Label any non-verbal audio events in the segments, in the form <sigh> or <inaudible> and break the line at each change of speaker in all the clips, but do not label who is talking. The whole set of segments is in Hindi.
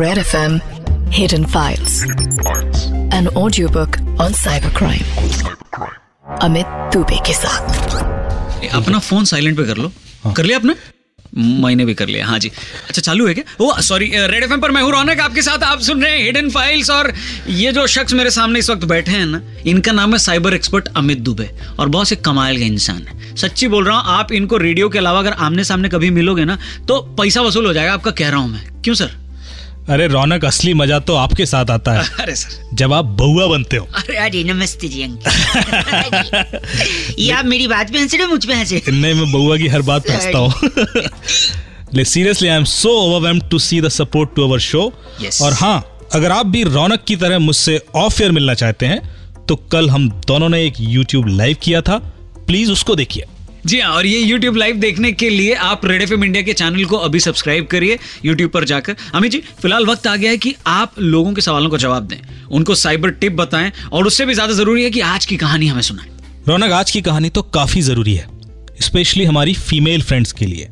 Red FM Hidden Files. An audiobook on cybercrime. Amit Dubey के साथ
ए, अपना फ़ोन साइलेंट पे कर लो। कर लिया आपने? मैंने भी कर लिया हाँ जी। अच्छा चालू है क्या? ओ सॉरी रेड एफएम पर मैं हूँ रौनक आपके साथ आप सुन रहे हैं हिडन फाइल्स और ये जो शख्स मेरे सामने इस वक्त बैठे हैं ना इनका नाम है साइबर एक्सपर्ट अमित दुबे और बहुत से कमाल का इंसान है। सच्ची बोल रहा हूँ आप इनको रेडियो के अलावा अगर आमने सामने कभी मिलोगे ना तो पैसा वसूल हो जाएगा आपका कह रहा हूँ मैं। क्यों सर
अरे रौनक असली मज़ा तो आपके साथ आता है। <laughs>
अरे सर।
जब आप बउआ बनते हो।
अरे अरे नमस्ते जी अंकल। <laughs> ये आप मेरी बात पे हंसे मुझ पे हंसे
इनने में बउआ की हर बात पे हंसता हूँ। Seriously I am so overwhelmed to see the support to our show और हाँ अगर आप भी रौनक की तरह मुझसे ऑफ़ एयर मिलना चाहते हैं तो कल हम दोनों ने एक यूट्यूब लाइव किया था। प्लीज़ उसको देखिए।
जी हाँ और ये YouTube लाइव देखने के लिए आप रेड एफ़ इंडिया के चैनल को अभी सब्सक्राइब करिए, YouTube पर जाकर। अमित जी, फ़िलहाल वक्त आ गया है कि आप लोगों के सवालों का जवाब दें। उनको साइबर टिप बताएँ, और उससे भी ज़्यादा ज़रूरी है कि आज की कहानी हमें सुनाएँ।
रौनक, आज की कहानी तो काफ़ी ज़रूरी है स्पेशली हमारी फीमेल फ्रेंड्स के लिए।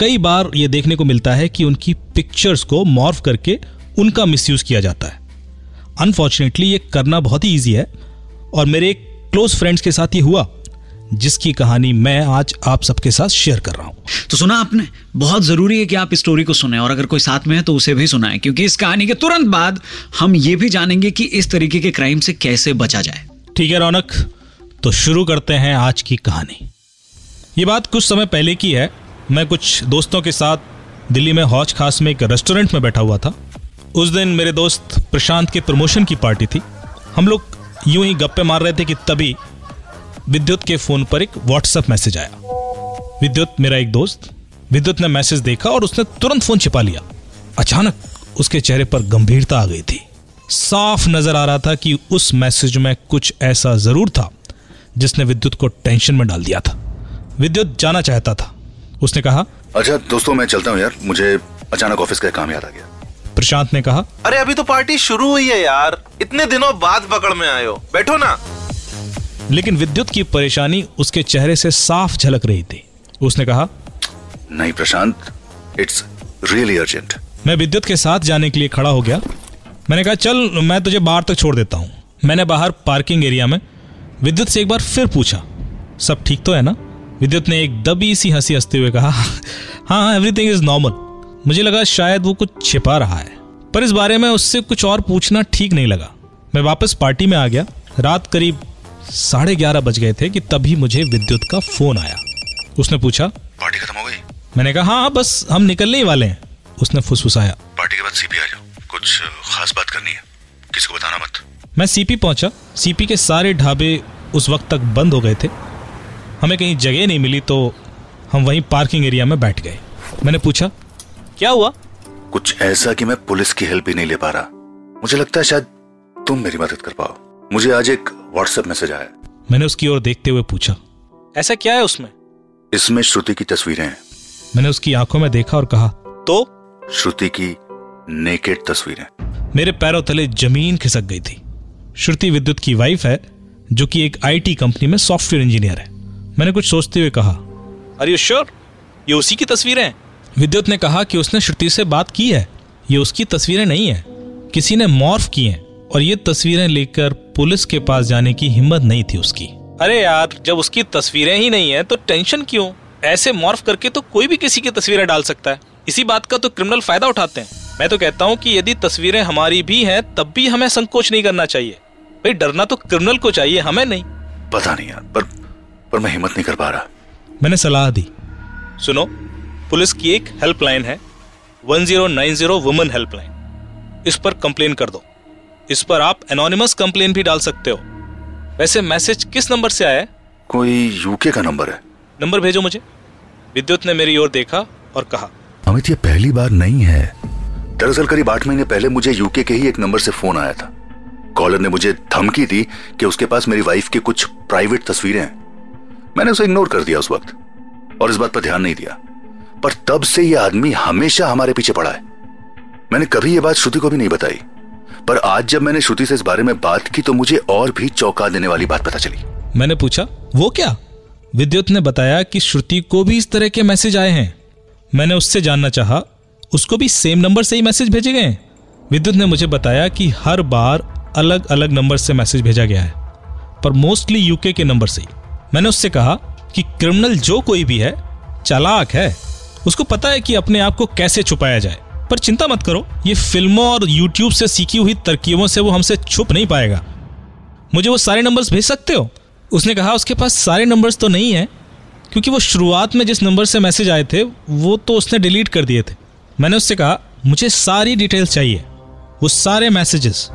कई बार ये देखने को मिलता है कि उनकी पिक्चर्स को मॉर्फ करके उनका मिसयूज किया जाता है। अनफॉर्चुनेटली ये करना बहुत ही ईजी है, और मेरे एक क्लोज फ्रेंड्स के साथ ये हुआ। जिसकी कहानी मैं आज आप सबके साथ शेयर कर रहा हूँ।
तो सुना आपने? बहुत ज़रूरी है कि आप स्टोरी को सुने और अगर कोई साथ में है तो उसे भी सुनाएँ क्योंकि इस कहानी के तुरंत बाद हम ये भी जानेंगे कि इस तरीके के क्राइम से कैसे बचा जाए।
ठीक है रौनक तो शुरू करते हैं आज की कहानी। ये बात कुछ समय पहले की है। मैं कुछ दोस्तों के साथ दिल्ली में हौज खास में एक रेस्टोरेंट में बैठा हुआ था। उस दिन मेरे दोस्त प्रशांत के प्रमोशन की पार्टी थी। हम लोग यूँ ही गप्पे मार रहे थे कि तभी विद्युत के फ़ोन पर एक व्हाट्सएप मैसेज आया। विद्युत मेरा एक दोस्त विद्युत ने मैसेज देखा और उसने तुरंत फ़ोन छिपा लिया। अचानक उसके चेहरे पर गंभीरता आ गई थी। साफ़ नज़र आ रहा था कि उस मैसेज में कुछ ऐसा ज़रूर था जिसने विद्युत को टेंशन में डाल दिया था। विद्युत जाना चाहता था। उसने कहा
अच्छा दोस्तों मैं चलता हूँ यार। मुझे अचानक ऑफ़िस का काम याद आ गया।
प्रशांत ने कहा
अरे अभी तो पार्टी शुरू हुई है यार। इतने दिनों बाद पकड़ में आयो बैठो ना।
लेकिन विद्युत की परेशानी उसके चेहरे से साफ़ झलक रही थी। उसने कहा
नहीं प्रशांत इट्स रियली अर्जेंट
मैं विद्युत के साथ जाने के लिए खड़ा हो गया। मैंने कहा चल मैं तुझे बाहर तक छोड़ देता हूँ। मैंने बाहर पार्किंग एरिया में विद्युत से एक बार फिर पूछा सब ठीक तो है ना? विद्युत ने एक दबी सी हँसी हँसते हुए कहा हाँ एवरीथिंग इज़ नॉर्मल मुझे लगा शायद वो कुछ छिपा रहा है। पर इस बारे में उससे कुछ और पूछना ठीक नहीं लगा। मैं वापस पार्टी में आ गया। रात करीब साढ़े ग्यारह बज गए थे कि तभी मुझे विद्युत का फ़ोन आया। उसने पूछा
पार्टी खत्म हो गई?
मैंने कहा हाँ हाँ बस हम निकलने ही वाले हैं। उसने फुसफुसाया।
पार्टी के बाद सीपी आ जाओ। कुछ खास बात करनी है। किसी को बताना मत।
मैं सीपी पहुँचा। सीपी के सारे ढाबे उस वक्त तक बंद हो गए थे। हमें कहीं जगह नहीं मिली तो हम वहीं पार्किंग एरिया में बैठ गए। मैंने पूछा क्या हुआ?
कुछ ऐसा कि मैं पुलिस की हेल्प ही नहीं ले पा रहा। मुझे लगता है शायद तुम मेरी मदद कर पाओ। मुझे आज एक व्हाट्सएप मैसेज आया।
मैंने उसकी ओर देखते हुए पूछा। ऐसा क्या है उसमें?
इसमें श्रुति की तस्वीरें हैं।
मैंने उसकी आँखों में देखा और कहा तो?
श्रुति की नेकेड तस्वीरें।
मेरे पैरों तले ज़मीन खिसक गई थी। श्रुति विद्युत की वाइफ है जो कि एक आईटी कंपनी में सॉफ्टवेयर इंजीनियर है। मैंने कुछ सोचते हुए कहा आर यू श्योर ये उसी की तस्वीरें हैं। विद्युत ने कहा कि उसने श्रुति से बात की है। ये उसकी तस्वीरें नहीं है। किसी ने मॉर्फ की हैं और ये तस्वीरें लेकर पुलिस के पास जाने की हिम्मत नहीं थी उसकी। अरे यार जब उसकी तस्वीरें ही नहीं है तो टेंशन क्यों? ऐसे मॉर्फ करके तो कोई भी किसी की तस्वीरें डाल सकता है। इसी बात का तो क्रिमिनल फ़ायदा उठाते हैं। मैं तो कहता हूँ कि यदि तस्वीरें हमारी भी हैं तब भी हमें संकोच नहीं करना चाहिए। भाई डरना तो क्रिमिनल को चाहिए हमें नहीं।
पता नहीं यार पर पर मैं हिम्मत नहीं कर पा रहा।
मैंने सलाह दी। सुनो पुलिस की एक हेल्पलाइन है 1090 वुमेन हेल्पलाइन। इस पर कंप्लेन कर दो। इस पर आप एनोनिमस कंप्लेन भी डाल सकते हो। वैसे मैसेज किस नंबर से आया है?
कोई यूके का नंबर है।
नंबर भेजो मुझे। विद्युत ने मेरी ओर देखा और कहा
अमित ये पहली बार नहीं है। दरअसल करीब आठ महीने पहले मुझे यूके के ही एक नंबर से फ़ोन आया था। कॉलर ने मुझे धमकी दी कि उसके पास मेरी वाइफ की कुछ प्राइवेट तस्वीरें हैं। मैंने उसे इग्नोर कर दिया उस वक्त और इस बात पर ध्यान नहीं दिया। पर तब से यह आदमी हमेशा हमारे पीछे पड़ा है। मैंने कभी यह बात श्रुति को भी नहीं बताई। पर आज जब मैंने श्रुति से इस बारे में बात की तो मुझे और भी चौंका देने वाली बात पता चली।
मैंने पूछा, वो क्या? विद्युत ने बताया कि श्रुति को भी इस तरह के मैसेज आए हैं। मैंने उससे जानना चाहा, उसको भी सेम नंबर से ही मैसेज भेजे गए विद्युत ने मुझे बताया कि हर बार अलग अलग नंबर से मैसेज भेजा गया है, पर मोस्टली यूके के नंबर से ही। मैंने उससे कहा कि क्रिमिनल जो कोई भी है, चालाक है, उसको पता है कि अपने आप को कैसे छुपाया जाए। पर चिंता मत करो, ये फ़िल्मों और यूट्यूब से सीखी हुई तरकीबों से वो हमसे छुप नहीं पाएगा। मुझे वो सारे नंबर्स भेज सकते हो? उसने कहा, उसके पास सारे नंबर्स तो नहीं है, क्योंकि वो शुरुआत में जिस नंबर से मैसेज आए थे, वो तो उसने डिलीट कर दिए थे। मैंने उससे कहा, मुझे सारी डिटेल्स चाहिए, वो सारे मैसेजेस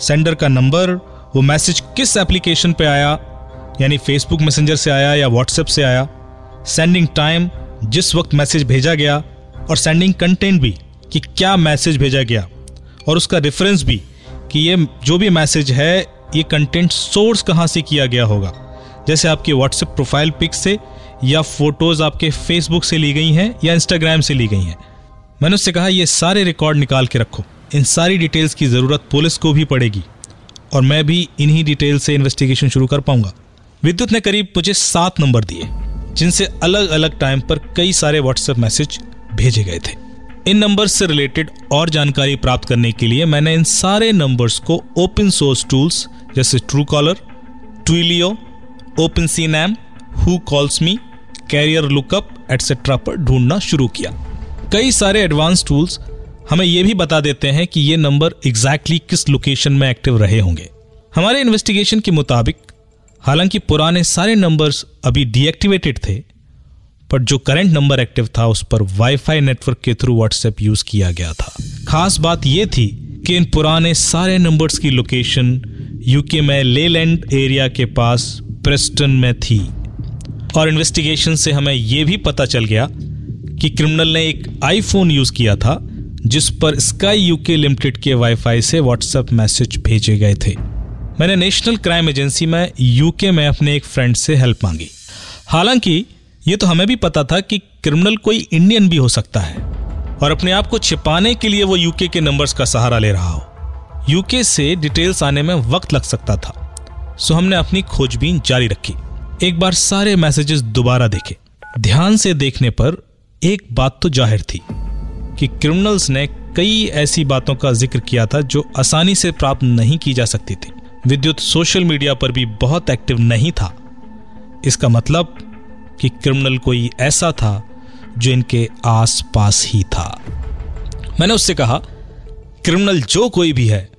सेंडर का नंबर वो मैसेज किस एप्लीकेशन पे आया, यानी फेसबुक मैसेंजर से आया या व्हाट्सएप से आया। सेंडिंग टाइम जिस वक्त मैसेज भेजा गया, और सेंडिंग कंटेंट भी। कि क्या मैसेज भेजा गया? और उसका रेफरेंस भी कि ये जो भी मैसेज है, ये कंटेंट सोर्स कहाँ से किया गया होगा? जैसे आपके व्हाट्सएप प्रोफ़ाइल पिक से या फ़ोटोज़ आपके फेसबुक से ली गई हैं या इंस्टाग्राम से ली गई हैं। मैंने उससे कहा, ये सारे रिकॉर्ड निकाल के रखो। इन सारी डिटेल्स की ज़रूरत पुलिस को भी पड़ेगी। और मैं भी इन्हीं डिटेल से इन्वेस्टिगेशन शुरू कर पाऊँगा। विद्युत ने करीब मुझे सात नंबर दिए, जिनसे अलग अलग टाइम पर कई सारे व्हाट्सएप मैसेज भेजे गए थे। इन नंबर्स से रिलेटेड और जानकारी प्राप्त करने के लिए मैंने इन सारे नंबर्स को ओपन सोर्स टूल्स जैसे Truecaller Twilio OpenCNAM who calls me carrier lookup et cetera पर ढूंढना शुरू किया। कई सारे एडवांस टूल्स हमें यह भी बता देते हैं कि ये नंबर एग्जैक्टली exactly किस लोकेशन में एक्टिव रहे होंगे। हमारे इन्वेस्टिगेशन के मुताबिक, हालाँकि पुराने सारे नंबर्स अभी डीएक्टिवेटेड थे पर जो करंट नंबर एक्टिव था, उस पर वाईफाई नेटवर्क के थ्रू व्हाट्सएप यूज़ किया गया था। खास बात यह थी कि इन पुराने सारे नंबर्स की लोकेशन यूके में लेलैंड एरिया के पास प्रेस्टन में थी। और इन्वेस्टिगेशन से हमें यह भी पता चल गया कि क्रिमिनल ने एक आईफोन यूज़ किया था, जिस पर स्काई यूके लिमिटेड के वाईफाई से व्हाट्सएप मैसेज भेजे गए थे। मैंने नेशनल क्राइम एजेंसी में यूके में अपने एक फ्रेंड से हेल्प मांगी। हालाँकि ये तो हमें भी पता था कि क्रिमिनल कोई इंडियन भी हो सकता है। और अपने आप को छिपाने के लिए वो यूके के नंबर्स का सहारा ले रहा हो। यूके से डिटेल्स आने में वक्त लग सकता था। सो हमने अपनी खोजबीन जारी रखी। एक बार सारे मैसेजेस दोबारा देखे। ध्यान से देखने पर एक बात तो ज़ाहिर थी कि क्रिमिनल्स ने कई ऐसी बातों का ज़िक्र किया था जो आसानी से प्राप्त नहीं की जा सकती थी। विद्युत सोशल मीडिया पर भी बहुत एक्टिव नहीं था। इसका मतलब कि क्रिमिनल कोई ऐसा था जो इनके आस पास ही था। मैंने उससे कहा, क्रिमिनल जो कोई भी है,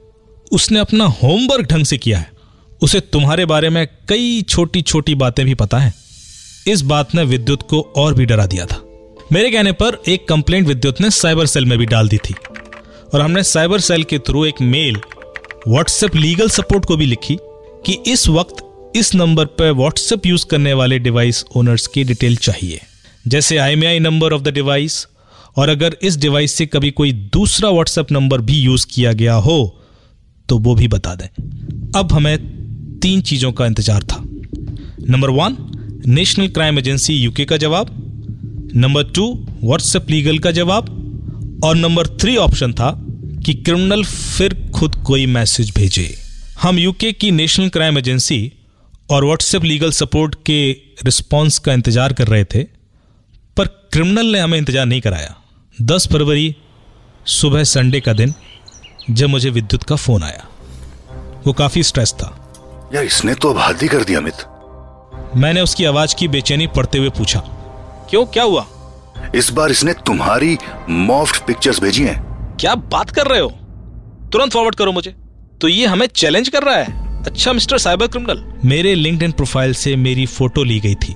उसने अपना होमवर्क ढंग से किया है। उसे तुम्हारे बारे में कई छोटी छोटी बातें भी पता है। इस बात ने विद्युत को और भी डरा दिया था। मेरे कहने पर एक कंप्लेंट विद्युत ने साइबर सेल में भी डाल दी थी। और हमने साइबर सेल के थ्रू एक मेल व्हाट्सएप लीगल सपोर्ट को भी लिखी कि इस वक्त इस नंबर पर व्हाट्सएप यूज़ करने वाले डिवाइस ओनर्स की डिटेल चाहिए। जैसे I number of the device और अगर इस डिवाइस से कभी कोई दूसरा व्हाट्सएप नंबर भी यूज़ किया गया हो तो वो भी बता दें। अब हमें तीन चीज़ों का इंतज़ार था। Number one National Crime Agency UK का जवाब। नंबर टू व्हाट्सएप लीगल का जवाब। और नंबर थ्री ऑप्शन था कि क्रिमिनल फिर खुद कोई मैसेज भेजे। हम यूके की नेशनल क्राइम एजेंसी और व्हाट्सएप लीगल सपोर्ट के रिस्पॉन्स का इंतज़ार कर रहे थे पर क्रिमिनल ने हमें इंतज़ार नहीं कराया। 10 फरवरी सुबह संडे का दिन जब मुझे विद्युत का फ़ोन आया। वो काफ़ी स्ट्रेस था।
यार इसने तो अब हद ही कर दिया अमित।
मैंने उसकी आवाज़ की बेचैनी पढ़ते हुए पूछा क्यों क्या हुआ?
इस बार इसने तुम्हारी मॉफ्ट पिक्चर्स भेजी हैं।
क्या बात कर रहे हो? तुरंत फॉरवर्ड करो मुझे। तो ये हमें चैलेंज कर रहा है? अच्छा मिस्टर साइबर क्रिमिनल। मेरे लिंक्डइन प्रोफ़ाइल से मेरी फ़ोटो ली गई थी।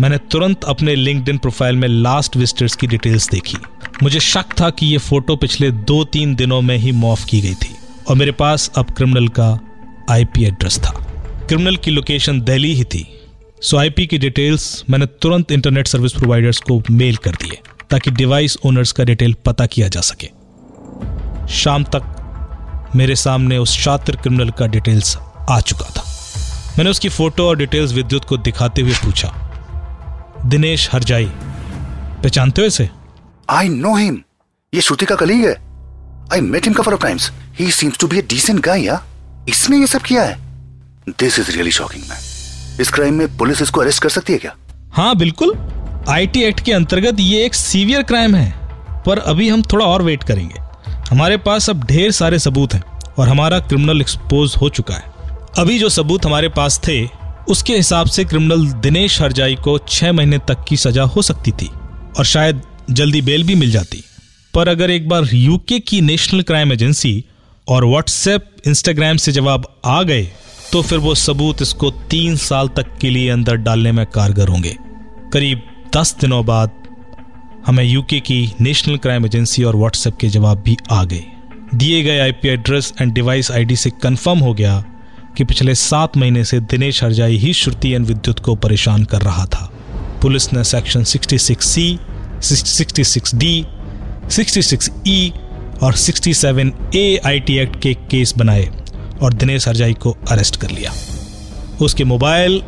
मैंने तुरंत अपने लिंक्डइन प्रोफ़ाइल में लास्ट विजिटर्स की डिटेल्स देखी। मुझे शक था कि ये फ़ोटो पिछले दो तीन दिनों में ही मॉफ की गई थी और मेरे पास अब क्रिमिनल का आईपी एड्रेस था। क्रिमिनल की लोकेशन दिल्ली ही थी। सो आईपी की डिटेल्स मैंने तुरंत इंटरनेट सर्विस प्रोवाइडर्स को मेल कर दिए ताकि डिवाइस ओनर्स का डिटेल पता किया जा सके। शाम तक मेरे सामने उस शातिर क्रिमिनल का डिटेल्स आ चुका था। मैंने उसकी फ़ोटो और डिटेल्स विद्युत को दिखाते हुए पूछा दिनेश हरजाई पहचानते हो इसे?
आई नो हिम ये श्रुति का कलीग है। I met him couple of times he seems to be a decent guy या इसने ये सब किया है? This is really shocking man इस क्राइम में पुलिस इसको अरेस्ट कर सकती है क्या?
हाँ बिल्कुल। आईटी एक्ट के अंतर्गत ये एक सीवियर क्राइम है पर अभी हम थोड़ा और वेट करेंगे। हमारे पास अब ढेर सारे सबूत हैं और हमारा क्रिमिनल एक्सपोज हो चुका है। अभी जो सबूत हमारे पास थे, उसके हिसाब से क्रिमिनल दिनेश हरजाई को छह महीने तक की सजा हो सकती थी और शायद जल्दी बेल भी मिल जाती। पर अगर एक बार यूके की नेशनल क्राइम एजेंसी और व्हाट्सएप इंस्टाग्राम से जवाब आ गए तो फिर वो सबूत इसको तीन साल तक के लिए अंदर डालने में कारगर होंगे। करीब दस दिनों बाद हमें यूके की नेशनल क्राइम एजेंसी और व्हाट्सएप के जवाब भी आ गए। दिए गए IP address and device ID से कंफर्म हो गया कि पिछले सात महीने से दिनेश हरजाई ही श्रुति एन विद्युत को परेशान कर रहा था। पुलिस ने सेक्शन 66 सी 66 डी 66 ई और 67 ए आईटी एक्ट के केस बनाए और दिनेश हरजाई को अरेस्ट कर लिया। उसके मोबाइल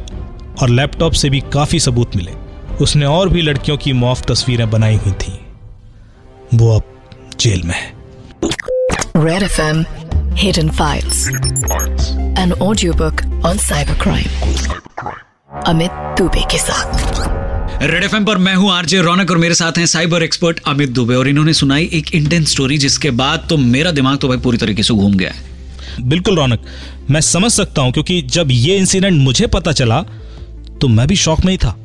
और लैपटॉप से भी काफ़ी सबूत मिले। उसने और भी लड़कियों की मौफ तस्वीरें बनाई हुई थी। वो अब जेल में है।
Red FM Hidden Files. An audiobook on cybercrime. Amit Dubey के साथ.
रेड एफ़ पर मैं हूँ आरजे रौनक और मेरे साथ हैं साइबर एक्सपर्ट अमित दुबे और इन्होंने सुनाई एक इंटेंस स्टोरी जिसके बाद तो मेरा दिमाग तो भाई पूरी तरीके से घूम गया है।
बिल्कुल रौनक मैं समझ सकता हूँ क्योंकि जब ये इंसिडेंट मुझे पता चला तो मैं भी शौक में ही था।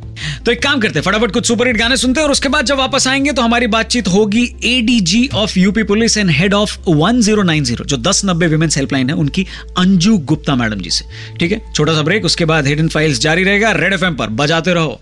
तो एक काम करते हैं, फटाफट कुछ सुपर हिट गाने सुनते हैं और उसके बाद जब वापस आएँगे तो हमारी बातचीत होगी ADG of UP police and head of 1090 जो दस नब्बे विमेंस हेल्पलाइन है, उनकी अंजू गुप्ता मैडम जी से। ठीक है? छोटा सा ब्रेक उसके बाद हिडन फाइल्स जारी रहेगा रेड एफएम पर बजाते रहो।